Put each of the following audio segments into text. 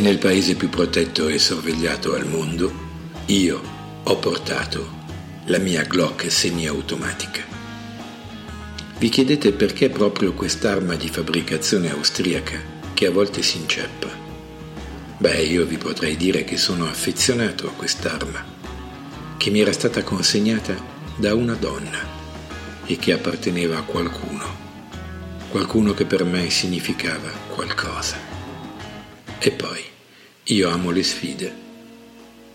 nel paese più protetto e sorvegliato al mondo, io ho portato la mia Glock semiautomatica. Vi chiedete perché proprio quest'arma di fabbricazione austriaca che a volte si inceppa? Beh, io vi potrei dire che sono affezionato a quest'arma, che mi era stata consegnata da una donna e che apparteneva a qualcuno, qualcuno che per me significava qualcosa. E poi, io amo le sfide,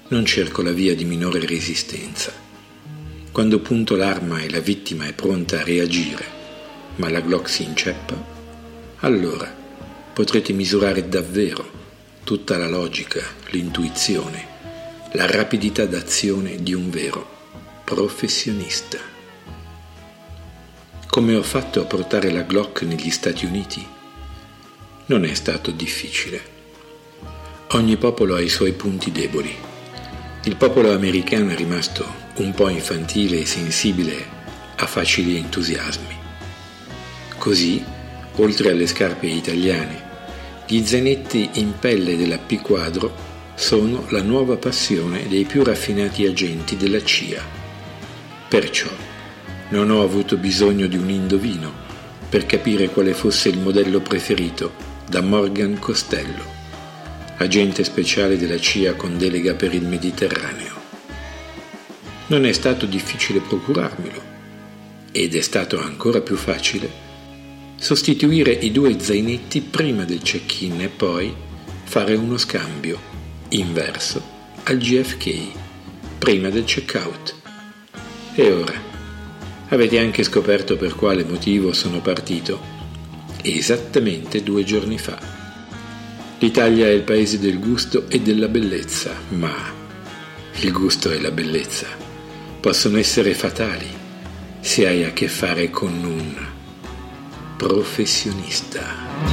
non cerco la via di minore resistenza quando punto l'arma e la vittima è pronta a reagire, ma la Glock si inceppa, allora potrete misurare davvero tutta la logica, l'intuizione, la rapidità d'azione di un vero professionista. Come ho fatto a portare la Glock negli Stati Uniti? Non è stato difficile. Ogni popolo ha i suoi punti deboli. Il popolo americano è rimasto un po' infantile e sensibile a facili entusiasmi. Così, oltre alle scarpe italiane, gli zainetti in pelle della P quadro sono la nuova passione dei più raffinati agenti della CIA. Perciò non ho avuto bisogno di un indovino per capire quale fosse il modello preferito da Morgan Costello, agente speciale della CIA con delega per il Mediterraneo. Non è stato difficile procurarmelo ed è stato ancora più facile sostituire i due zainetti prima del check-in e poi fare uno scambio inverso al GFK prima del check-out. E ora avete anche scoperto per quale motivo sono partito esattamente due giorni fa. L'Italia è il paese del gusto e della bellezza, ma il gusto e la bellezza possono essere fatali se hai a che fare con un professionista.